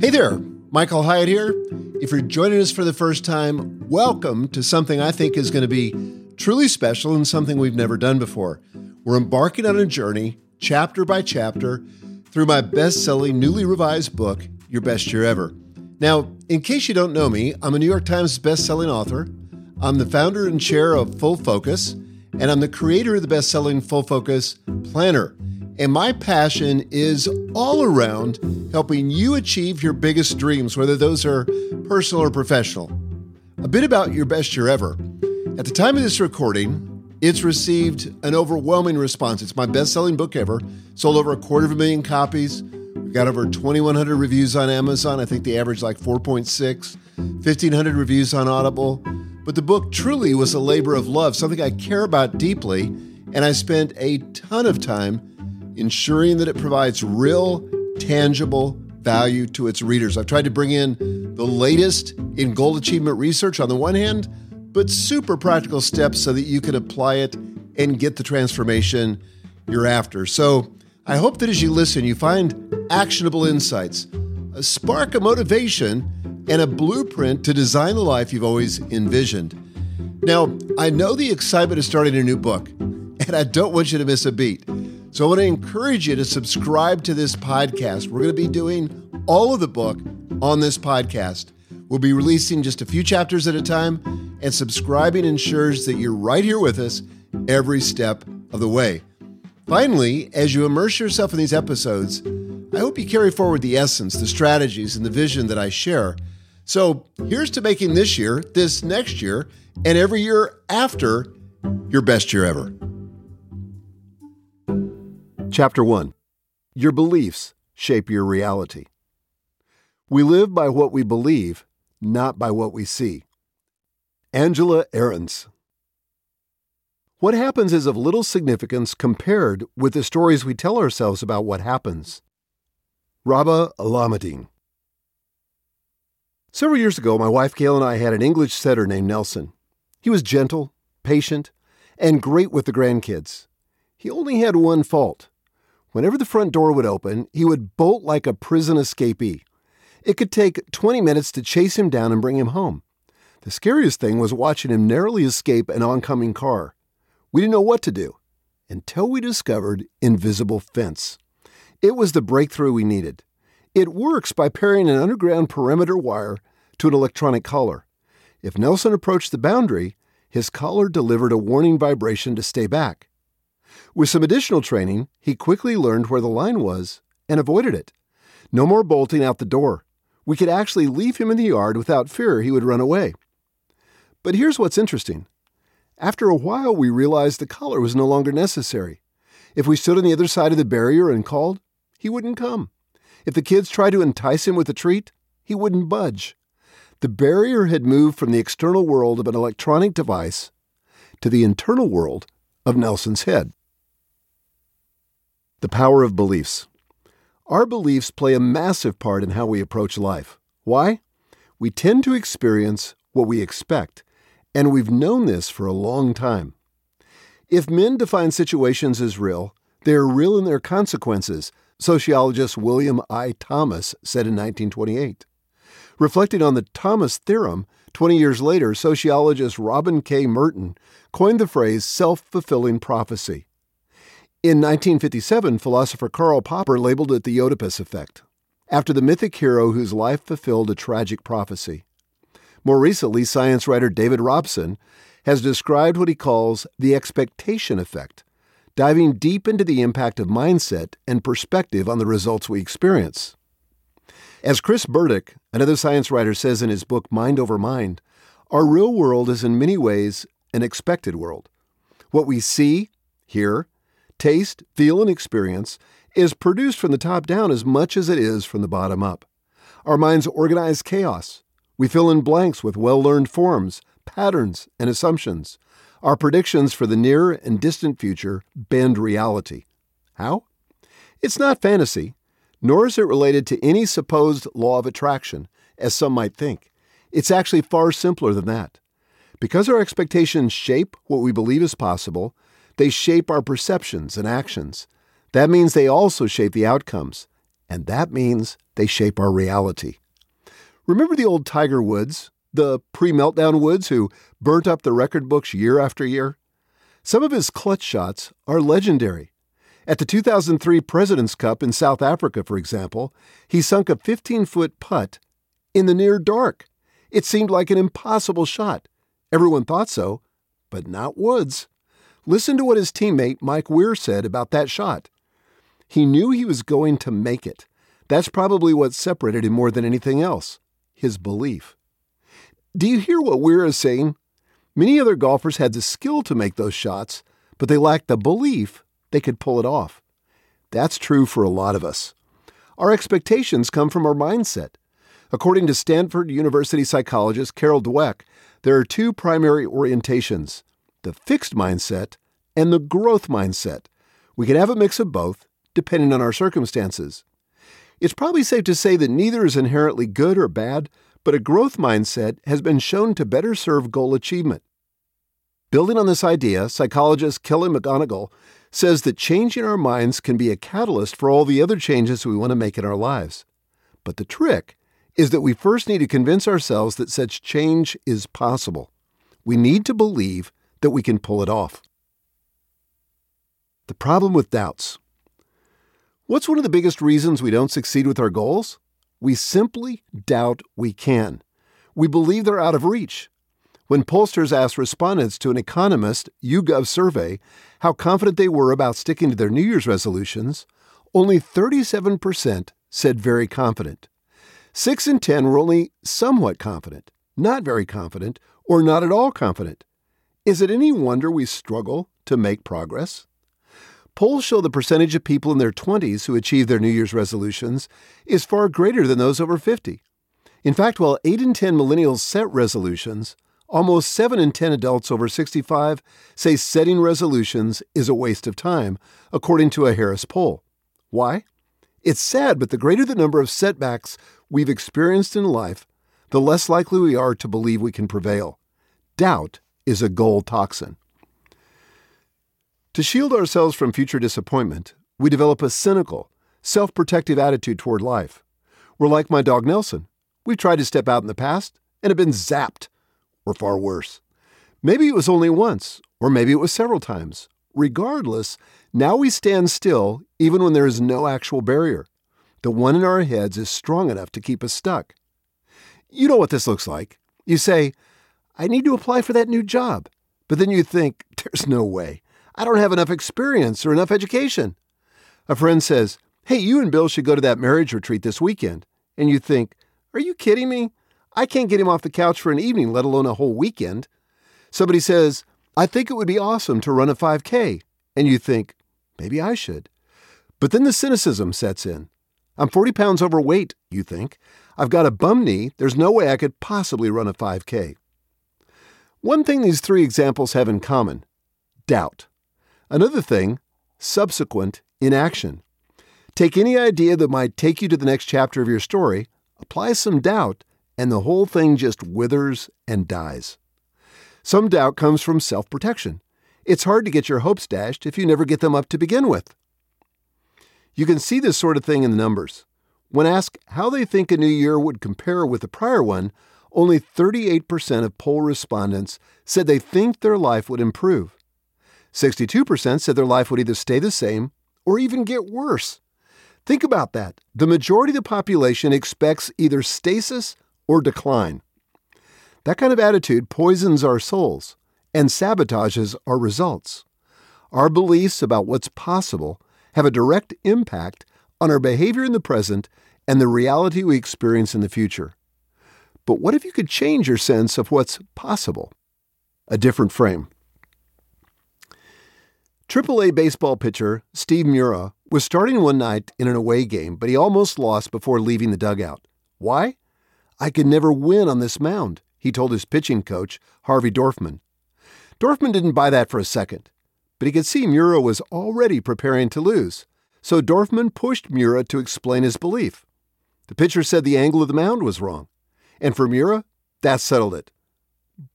Hey there, Michael Hyatt here. If you're joining us for the first time, welcome to something I think is going to be truly special and something we've never done before. We're embarking on a journey, chapter by chapter, through my best selling, newly revised book, Your Best Year Ever. Now, in case you don't know me, I'm a New York Times best-selling author. I'm the founder and chair of Full Focus, and I'm the creator of the best-selling Full Focus Planner. And my passion is all around helping you achieve your biggest dreams, whether those are personal or professional. A bit about your best year ever. At the time of this recording, it's received an overwhelming response. It's my best selling book ever, sold over a quarter of a million copies. We've got over 2,100 reviews on Amazon. I think the average like 4.6, 1,500 reviews on Audible. But the book truly was a labor of love, something I care about deeply, and I spent a ton of time ensuring that it provides real, tangible value to its readers. I've tried to bring in the latest in goal achievement research on the one hand, but super practical steps so that you can apply it and get the transformation you're after. So I hope that as you listen, you find actionable insights, a spark of motivation, and a blueprint to design the life you've always envisioned. Now, I know the excitement of starting a new book, and I don't want you to miss a beat. So I want to encourage you to subscribe to this podcast. We're going to be doing all of the book on this podcast. We'll be releasing just a few chapters at a time, and subscribing ensures that you're right here with us every step of the way. Finally, as you immerse yourself in these episodes, I hope you carry forward the essence, the strategies, and the vision that I share. So here's to making this year, this next year, and every year after your best year ever. Chapter 1 Your Beliefs Shape Your Reality. We live by what we believe, not by what we see. Angela Ahrendts. What happens is of little significance compared with the stories we tell ourselves about what happens. Rabih Alameddine. Several years ago, my wife Gail and I had an English setter named Nelson. He was gentle, patient, and great with the grandkids. He only had one fault Whenever the front door would open, he would bolt like a prison escapee. It could take 20 minutes to chase him down and bring him home. The scariest thing was watching him narrowly escape an oncoming car. We didn't know what to do until we discovered Invisible Fence. It was the breakthrough we needed. It works by pairing an underground perimeter wire to an electronic collar. If Nelson approached the boundary, his collar delivered a warning vibration to stay back. With some additional training, he quickly learned where the line was and avoided it. No more bolting out the door. We could actually leave him in the yard without fear he would run away. But here's what's interesting. After a while, we realized the collar was no longer necessary. If we stood on the other side of the barrier and called, he wouldn't come. If the kids tried to entice him with a treat, he wouldn't budge. The barrier had moved from the external world of an electronic device to the internal world of Nelson's head. The power of beliefs. Our beliefs play a massive part in how we approach life. Why? We tend to experience what we expect, and we've known this for a long time. If men define situations as real, they are real in their consequences, sociologist William I. Thomas said in 1928. Reflecting on the Thomas theorem, 20 years later, sociologist Robert K. Merton coined the phrase self fulfilling prophecy. In 1957, philosopher Karl Popper labeled it the Oedipus effect, after the mythic hero whose life fulfilled a tragic prophecy. More recently, science writer David Robson has described what he calls the expectation effect, diving deep into the impact of mindset and perspective on the results we experience. As Chris Berdik, another science writer, says in his book Mind Over Mind, our real world is in many ways an expected world. What we see, hear, taste, feel, and experience is produced from the top down as much as it is from the bottom up. Our minds organize chaos. We fill in blanks with well learned forms, patterns, and assumptions. Our predictions for the near and distant future bend reality. How? It's not fantasy, nor is it related to any supposed law of attraction, as some might think. It's actually far simpler than that. Because our expectations shape what we believe is possible, they shape our perceptions and actions. That means they also shape the outcomes, and that means they shape our reality. Remember the old Tiger Woods, the pre meltdown Woods who burnt up the record books year after year? Some of his clutch shots are legendary. At the 2003 President's Cup in South Africa, for example, he sunk a 15 foot putt in the near dark. It seemed like an impossible shot. Everyone thought so, but not Woods. Listen to what his teammate Mike Weir said about that shot. He knew he was going to make it. That's probably what separated him more than anything else his belief. Do you hear what Weir is saying? Many other golfers had the skill to make those shots, but they lacked the belief they could pull it off. That's true for a lot of us. Our expectations come from our mindset. According to Stanford University psychologist Carol Dweck, there are two primary orientations the fixed mindset and the growth mindset. We can have a mix of both, depending on our circumstances. It's probably safe to say that neither is inherently good or bad, but a growth mindset has been shown to better serve goal achievement. Building on this idea, psychologist Kelly McGonigal says that changing our minds can be a catalyst for all the other changes we want to make in our lives. But the trick is that we first need to convince ourselves that such change is possible. We need to believe that we can pull it off. The problem with doubts. What's one of the biggest reasons we don't succeed with our goals? We simply doubt we can. We believe they're out of reach. When pollsters asked respondents to an Economist YouGov survey how confident they were about sticking to their New Year's resolutions, only 37% said very confident. 6 in 10 were only somewhat confident, not very confident, or not at all confident. Is it any wonder we struggle to make progress? Polls show the percentage of people in their 20s who achieve their New Year's resolutions is far greater than those over 50. In fact, while 8 in 10 millennials set resolutions, almost 7 in 10 adults over 65 say setting resolutions is a waste of time, according to a Harris poll. Why? It's sad, but the greater the number of setbacks we've experienced in life, the less likely we are to believe we can prevail. Doubt is a goal toxin. To shield ourselves from future disappointment, we develop a cynical, self protective attitude toward life. We're like my dog Nelson. We've tried to step out in the past and have been zapped, or far worse. Maybe it was only once, or maybe it was several times. Regardless, now we stand still even when there is no actual barrier. The one in our heads is strong enough to keep us stuck. You know what this looks like. You say, I need to apply for that new job. But then you think, there's no way. I don't have enough experience or enough education. A friend says, Hey, you and Bill should go to that marriage retreat this weekend. And you think, Are you kidding me? I can't get him off the couch for an evening, let alone a whole weekend. Somebody says, I think it would be awesome to run a 5K. And you think, Maybe I should. But then the cynicism sets in. I'm 40 pounds overweight, you think. I've got a bum knee. There's no way I could possibly run a 5K. One thing these three examples have in common doubt. Another thing, subsequent inaction. Take any idea that might take you to the next chapter of your story, apply some doubt, and the whole thing just withers and dies. Some doubt comes from self protection. It's hard to get your hopes dashed if you never get them up to begin with. You can see this sort of thing in the numbers. When asked how they think a new year would compare with the prior one, only 38% of poll respondents said they think their life would improve. 62% said their life would either stay the same or even get worse. Think about that. The majority of the population expects either stasis or decline. That kind of attitude poisons our souls and sabotages our results. Our beliefs about what's possible have a direct impact on our behavior in the present and the reality we experience in the future. But what if you could change your sense of what's possible? A different frame. AAA baseball pitcher Steve Mura was starting one night in an away game, but he almost lost before leaving the dugout. Why? I could never win on this mound, he told his pitching coach, Harvey Dorfman. Dorfman didn't buy that for a second, but he could see Mura was already preparing to lose, so Dorfman pushed Mura to explain his belief. The pitcher said the angle of the mound was wrong, and for Mura, that settled it.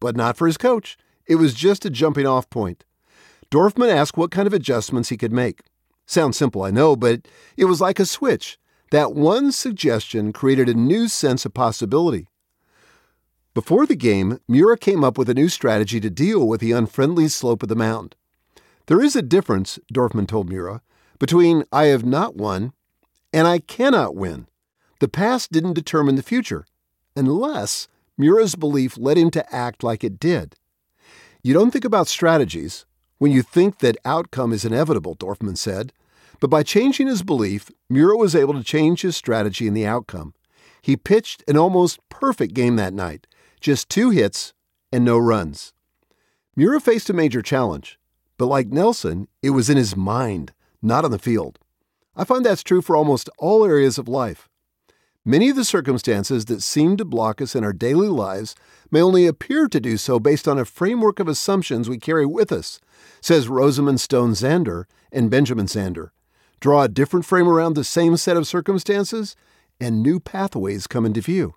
But not for his coach. It was just a jumping off point. Dorfman asked what kind of adjustments he could make. Sounds simple, I know, but it was like a switch. That one suggestion created a new sense of possibility. Before the game, Miura came up with a new strategy to deal with the unfriendly slope of the mound. There is a difference, Dorfman told Miura, between I have not won and I cannot win. The past didn't determine the future, unless Miura's belief led him to act like it did. You don't think about strategies when you think that outcome is inevitable, Dorfman said. But by changing his belief, Miura was able to change his strategy and the outcome. He pitched an almost perfect game that night, just two hits and no runs. Miura faced a major challenge, but like Nelson, it was in his mind, not on the field. I find that's true for almost all areas of life. Many of the circumstances that seem to block us in our daily lives may only appear to do so based on a framework of assumptions we carry with us, says Rosamund Stone Zander and Benjamin Zander. Draw a different frame around the same set of circumstances, and new pathways come into view.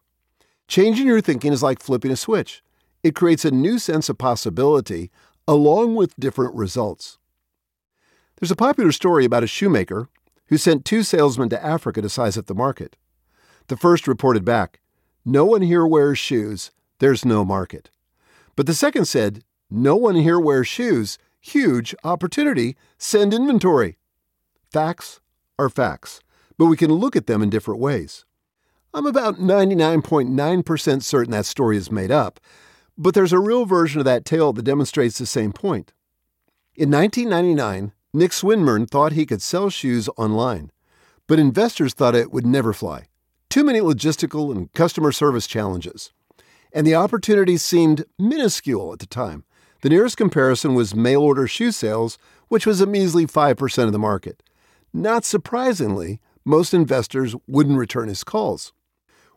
Changing your thinking is like flipping a switch. It creates a new sense of possibility along with different results. There's a popular story about a shoemaker who sent two salesmen to Africa to size up the market. The first reported back, No one here wears shoes, there's no market. But the second said, No one here wears shoes, huge opportunity, send inventory. Facts are facts, but we can look at them in different ways. I'm about 99.9% certain that story is made up, but there's a real version of that tale that demonstrates the same point. In 1999, Nick Swinmurn thought he could sell shoes online, but investors thought it would never fly. Too many logistical and customer service challenges. And the opportunities seemed minuscule at the time. The nearest comparison was mail order shoe sales, which was a measly 5% of the market. Not surprisingly, most investors wouldn't return his calls.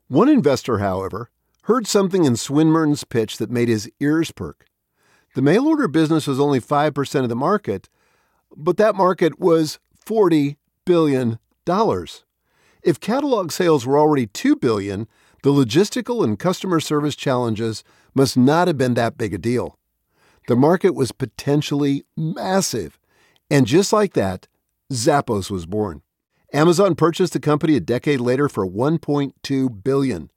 One investor, however, heard something in Swinmurn's pitch that made his ears perk. The mail order business was only 5% of the market, but that market was $40 billion. If catalog sales were already 2 billion, the logistical and customer service challenges must not have been that big a deal. The market was potentially massive, and just like that, Zappos was born. Amazon purchased the company a decade later for 1.2 billion.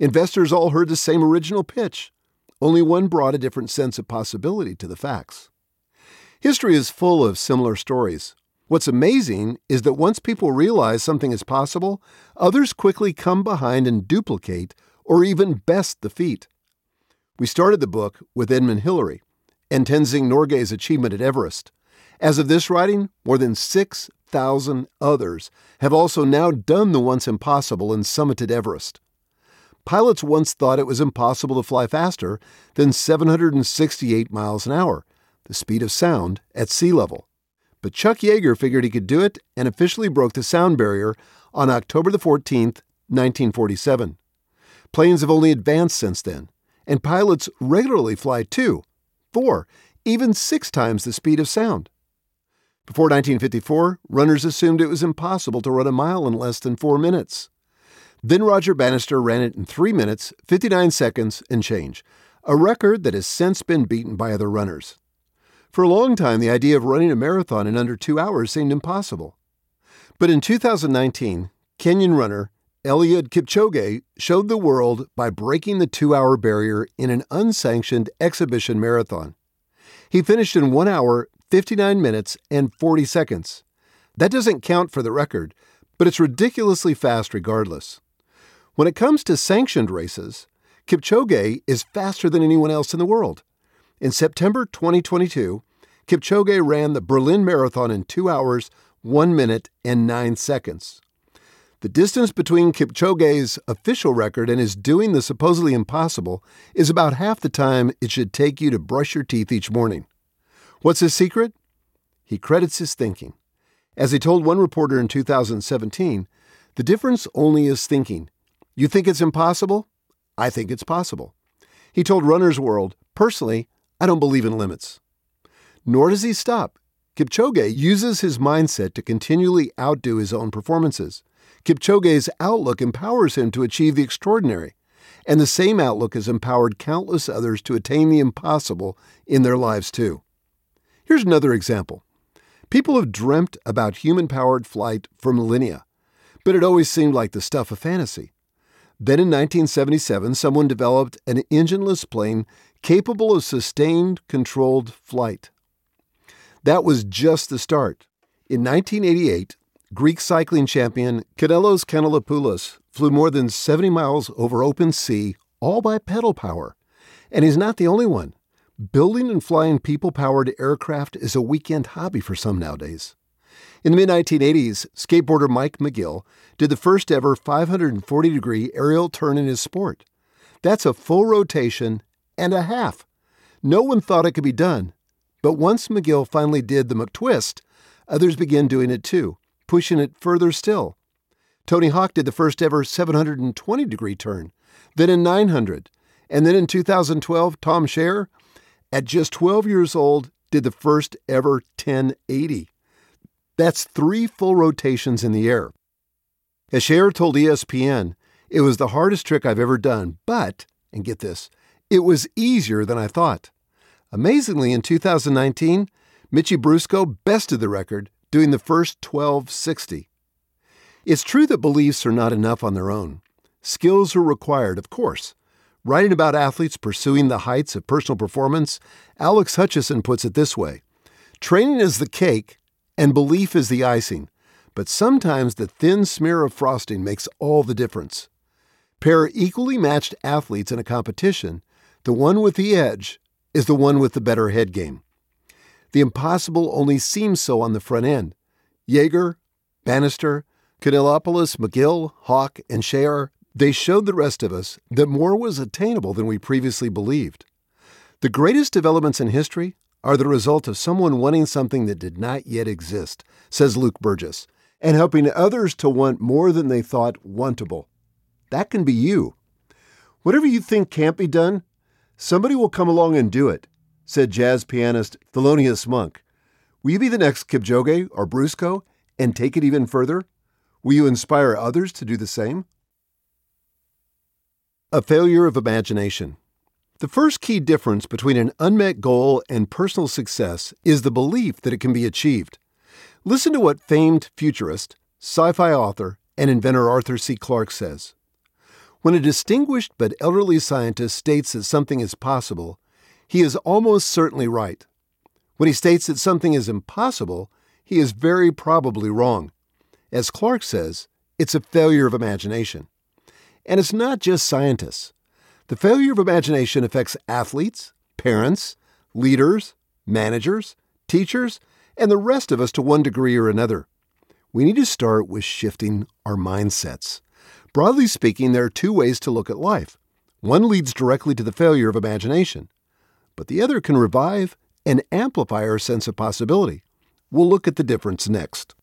Investors all heard the same original pitch. Only one brought a different sense of possibility to the facts. History is full of similar stories. What's amazing is that once people realize something is possible, others quickly come behind and duplicate or even best the feat. We started the book with Edmund Hillary and Tenzing Norgay's achievement at Everest. As of this writing, more than 6,000 others have also now done the once impossible and summited Everest. Pilots once thought it was impossible to fly faster than 768 miles an hour, the speed of sound at sea level. But Chuck Yeager figured he could do it and officially broke the sound barrier on October the 14th, 1947. Planes have only advanced since then, and pilots regularly fly two, four, even six times the speed of sound. Before 1954, runners assumed it was impossible to run a mile in less than four minutes. Then Roger Bannister ran it in 3 minutes, 59 seconds, and change, a record that has since been beaten by other runners. For a long time, the idea of running a marathon in under two hours seemed impossible. But in 2019, Kenyan runner Eliud Kipchoge showed the world by breaking the two hour barrier in an unsanctioned exhibition marathon. He finished in 1 hour, 59 minutes, and 40 seconds. That doesn't count for the record, but it's ridiculously fast regardless. When it comes to sanctioned races, Kipchoge is faster than anyone else in the world. In September 2022, Kipchoge ran the Berlin Marathon in 2 hours, 1 minute, and 9 seconds. The distance between Kipchoge's official record and his doing the supposedly impossible is about half the time it should take you to brush your teeth each morning. What's his secret? He credits his thinking. As he told one reporter in 2017, the difference only is thinking. You think it's impossible? I think it's possible. He told Runner's World, personally, I don't believe in limits. Nor does he stop. Kipchoge uses his mindset to continually outdo his own performances. Kipchoge's outlook empowers him to achieve the extraordinary, and the same outlook has empowered countless others to attain the impossible in their lives too. Here's another example. People have dreamt about human powered flight for millennia, but it always seemed like the stuff of fantasy. Then in 1977, someone developed an engineless plane capable of sustained, controlled flight. That was just the start. In 1988, Greek cycling champion Kanellos Kanellopoulos flew more than 70 miles over open sea, all by pedal power. And he's not the only one. Building and flying people powered aircraft is a weekend hobby for some nowadays. In the mid 1980s, skateboarder Mike McGill did the first ever 540 degree aerial turn in his sport. That's a full rotation and a half. No one thought it could be done, but once McGill finally did the McTwist, others began doing it too, pushing it further still. Tony Hawk did the first ever 720 degree turn, then a 900, and then in 2012, Tom Schaar at just 12 years old, did the first ever 1080. That's three full rotations in the air. As Schaar told ESPN, it was the hardest trick I've ever done, but, and get this, it was easier than I thought. Amazingly, in 2019, Mitchie Brusco bested the record, doing the first 1260. It's true that beliefs are not enough on their own. Skills are required, of course, Writing about athletes pursuing the heights of personal performance, Alex Hutchinson puts it this way Training is the cake, and belief is the icing, but sometimes the thin smear of frosting makes all the difference. Pair equally matched athletes in a competition, the one with the edge is the one with the better head game. The impossible only seems so on the front end. Yeager, Bannister, Kanellopoulos, McGill, Hawk, and Schaar they showed the rest of us that more was attainable than we previously believed. The greatest developments in history are the result of someone wanting something that did not yet exist, says Luke Burgis, and helping others to want more than they thought wantable. That can be you. Whatever you think can't be done, somebody will come along and do it, said jazz pianist Thelonious Monk. Will you be the next Kipchoge or Brusco and take it even further? Will you inspire others to do the same? A failure of imagination. The first key difference between an unmet goal and personal success is the belief that it can be achieved. Listen to what famed futurist, sci fi author, and inventor Arthur C. Clarke says. When a distinguished but elderly scientist states that something is possible, he is almost certainly right. When he states that something is impossible, he is very probably wrong. As Clarke says, it's a failure of imagination. And it's not just scientists. The failure of imagination affects athletes, parents, leaders, managers, teachers, and the rest of us to one degree or another. We need to start with shifting our mindsets. Broadly speaking, there are two ways to look at life. One leads directly to the failure of imagination, but the other can revive and amplify our sense of possibility. We'll look at the difference next.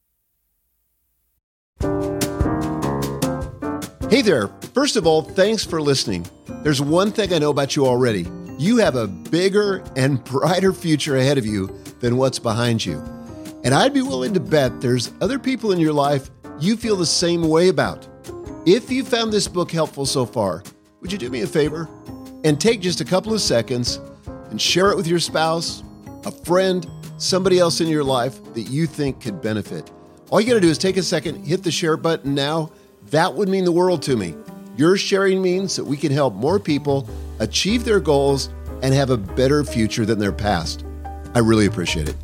Hey there. First of all, thanks for listening. There's one thing I know about you already you have a bigger and brighter future ahead of you than what's behind you. And I'd be willing to bet there's other people in your life you feel the same way about. If you found this book helpful so far, would you do me a favor and take just a couple of seconds and share it with your spouse, a friend, somebody else in your life that you think could benefit? All you got to do is take a second, hit the share button now that would mean the world to me. Your sharing means that we can help more people achieve their goals and have a better future than their past. I really appreciate it.